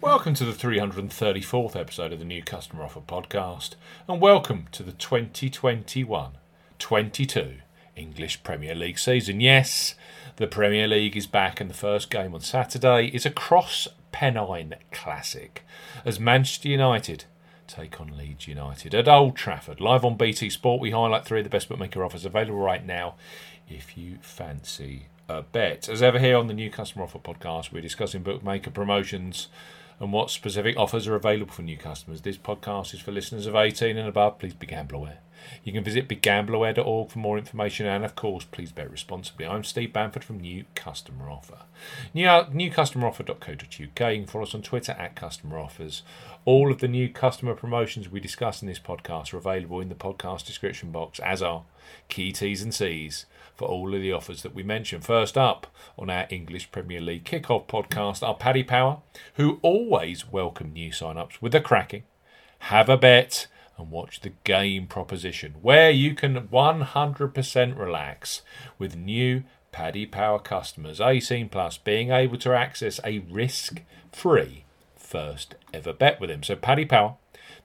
Welcome to the 334th episode of the New Customer Offer Podcast, and welcome to the 2021 22 English Premier League season. Yes, the Premier League is back, and the first game on Saturday is a cross Pennine classic as Manchester United take on Leeds United at Old Trafford. Live on BT Sport, we highlight three of the best bookmaker offers available right now if you fancy a bet. As ever, here on the New Customer Offer Podcast, we're discussing bookmaker promotions and what specific offers are available for new customers. This podcast is for listeners of 18 and above. Please be gamble aware. You can visit begambleaware.org for more information and, of course, please bet responsibly. I'm Steve Bamford from New Customer Offer. New, uh, newcustomeroffer.co.uk. You can follow us on Twitter at Customer Offers. All of the new customer promotions we discuss in this podcast are available in the podcast description box, as are key T's and C's for all of the offers that we mention. First up on our English Premier League kickoff podcast are Paddy Power, who always welcome new sign-ups with a cracking have a bet and watch the game proposition, where you can 100% relax with new Paddy Power customers 18 plus being able to access a risk-free first ever bet with him. So Paddy Power,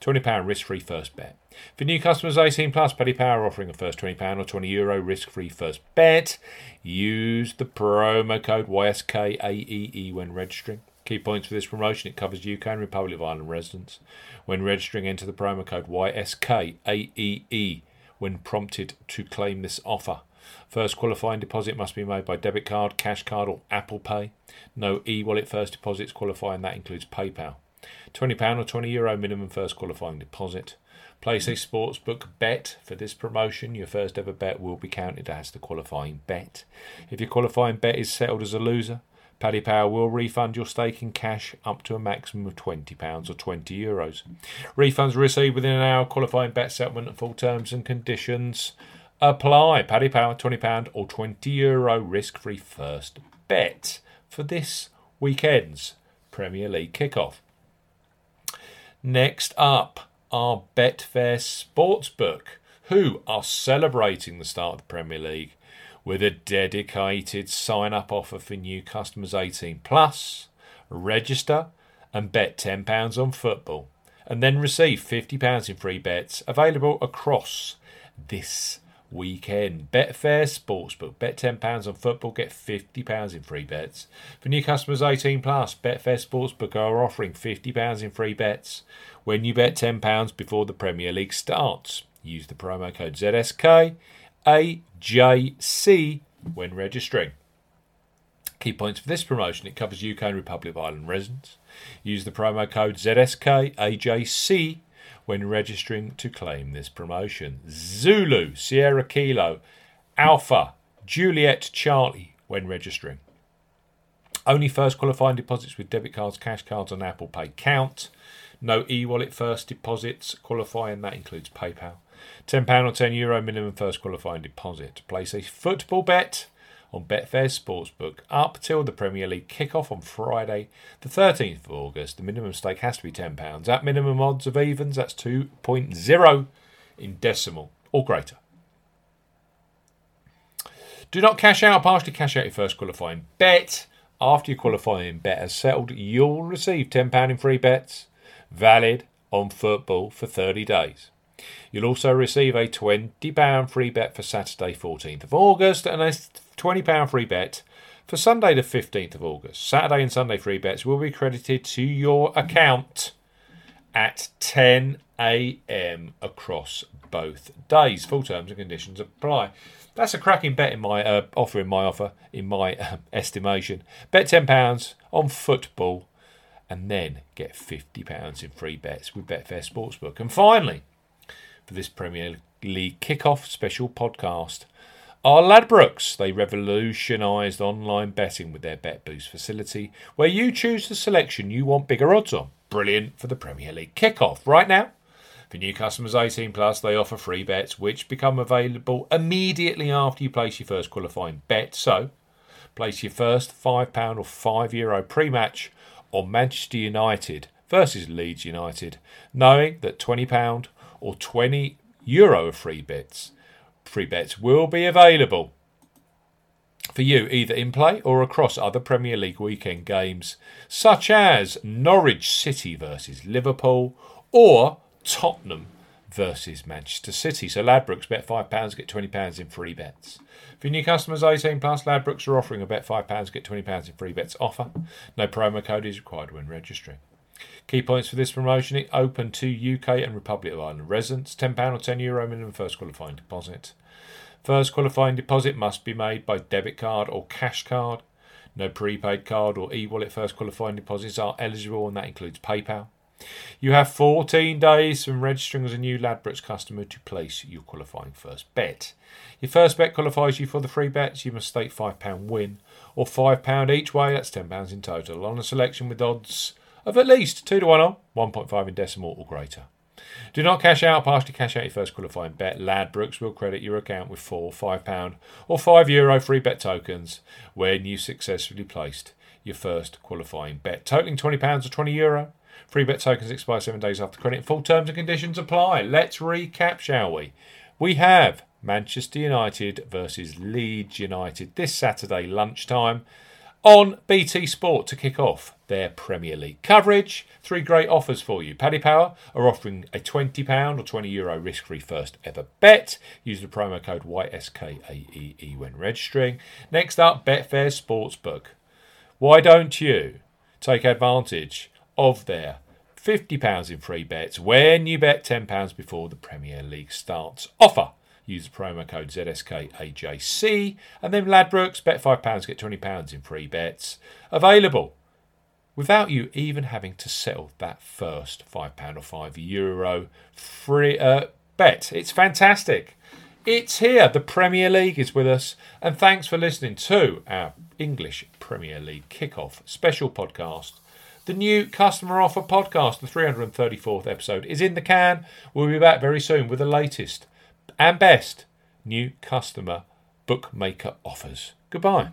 £20 risk-free first bet. For new customers 18 plus, Paddy Power offering a first £20 or 20 euro risk-free first bet. Use the promo code YSKAEE when registering. Key points for this promotion it covers UK and Republic of Ireland residents. When registering, enter the promo code YSKAEE when prompted to claim this offer. First qualifying deposit must be made by debit card, cash card, or Apple Pay. No e wallet first deposits qualifying, that includes PayPal. £20 or €20 Euro minimum first qualifying deposit. Place a sportsbook bet for this promotion. Your first ever bet will be counted as the qualifying bet. If your qualifying bet is settled as a loser, Paddy Power will refund your stake in cash up to a maximum of £20 or 20 euros. Refunds received within an hour, qualifying bet settlement and full terms and conditions apply. Paddy Power, £20 or 20 euro risk free first bet for this weekend's Premier League kickoff. Next up are Betfair Sportsbook, who are celebrating the start of the Premier League with a dedicated sign up offer for new customers 18 plus. Register and bet £10 on football and then receive £50 in free bets available across this weekend. Betfair Sportsbook. Bet £10 on football, get £50 in free bets. For new customers 18 plus, Betfair Sportsbook are offering £50 in free bets when you bet £10 before the Premier League starts. Use the promo code ZSK AJC when registering. Key points for this promotion it covers UK and Republic of Ireland residents. Use the promo code ZSKAJC when registering to claim this promotion. Zulu, Sierra Kilo, Alpha, Juliet Charlie when registering. Only first qualifying deposits with debit cards, cash cards, and Apple Pay count. No e wallet first deposits qualifying, that includes PayPal. £10 or €10 Euro minimum first qualifying deposit. to Place a football bet on Betfair Sportsbook up till the Premier League kick-off on Friday, the 13th of August. The minimum stake has to be £10. At minimum odds of evens, that's 2.0 in decimal or greater. Do not cash out, partially cash out your first qualifying bet. After your qualifying bet has settled, you'll receive £10 in free bets, valid on football for 30 days. You'll also receive a £20 free bet for Saturday, 14th of August, and a £20 free bet for Sunday, the 15th of August. Saturday and Sunday free bets will be credited to your account at 10 a.m. across both days. Full terms and conditions apply. That's a cracking bet in my uh, offer in my offer in my uh, estimation. Bet ten pounds on football, and then get fifty pounds in free bets with Betfair Sportsbook. And finally, for this Premier League kickoff special podcast are Ladbrokes. They revolutionised online betting with their Bet Boost facility, where you choose the selection you want bigger odds on. Brilliant for the Premier League kickoff. Right now, for new customers 18 plus, they offer free bets which become available immediately after you place your first qualifying bet. So, place your first £5 or €5 Euro pre match on Manchester United versus Leeds United, knowing that £20 or 20 euro free bets. Free bets will be available for you either in play or across other Premier League weekend games, such as Norwich City versus Liverpool or Tottenham versus Manchester City. So Ladbrokes bet £5, get £20 in free bets. For new customers 18 plus, Ladbrokes are offering a bet £5, get £20 in free bets offer. No promo code is required when registering. Key points for this promotion it open to UK and Republic of Ireland residents, £10 or €10 Euro minimum first qualifying deposit. First qualifying deposit must be made by debit card or cash card. No prepaid card or e wallet first qualifying deposits are eligible, and that includes PayPal. You have 14 days from registering as a new Ladbrokes customer to place your qualifying first bet. Your first bet qualifies you for the free bets. You must stake £5 win or £5 each way, that's £10 in total, on a selection with odds of at least 2 to 1 on, 1.5 in decimal or greater. Do not cash out, partially cash out your first qualifying bet. Ladbrokes will credit your account with four, £5 or €5 Euro free bet tokens when you successfully placed your first qualifying bet, totaling £20 or €20. Euro. Free bet tokens expire seven days after credit. Full terms and conditions apply. Let's recap, shall we? We have Manchester United versus Leeds United this Saturday lunchtime on BT Sport to kick off their Premier League coverage. Three great offers for you. Paddy Power are offering a £20 or €20 Euro risk free first ever bet. Use the promo code YSKAEE when registering. Next up, Betfair Sportsbook. Why don't you take advantage of their £50 in free bets when you bet £10 before the Premier League starts. Offer. Use the promo code ZSKAJC and then Ladbrokes, bet £5, get £20 in free bets. Available without you even having to settle that first £5 or €5 Euro free uh, bet. It's fantastic. It's here. The Premier League is with us. And thanks for listening to our English Premier League kickoff special podcast the new customer offer podcast, the 334th episode, is in the can. We'll be back very soon with the latest and best new customer bookmaker offers. Goodbye.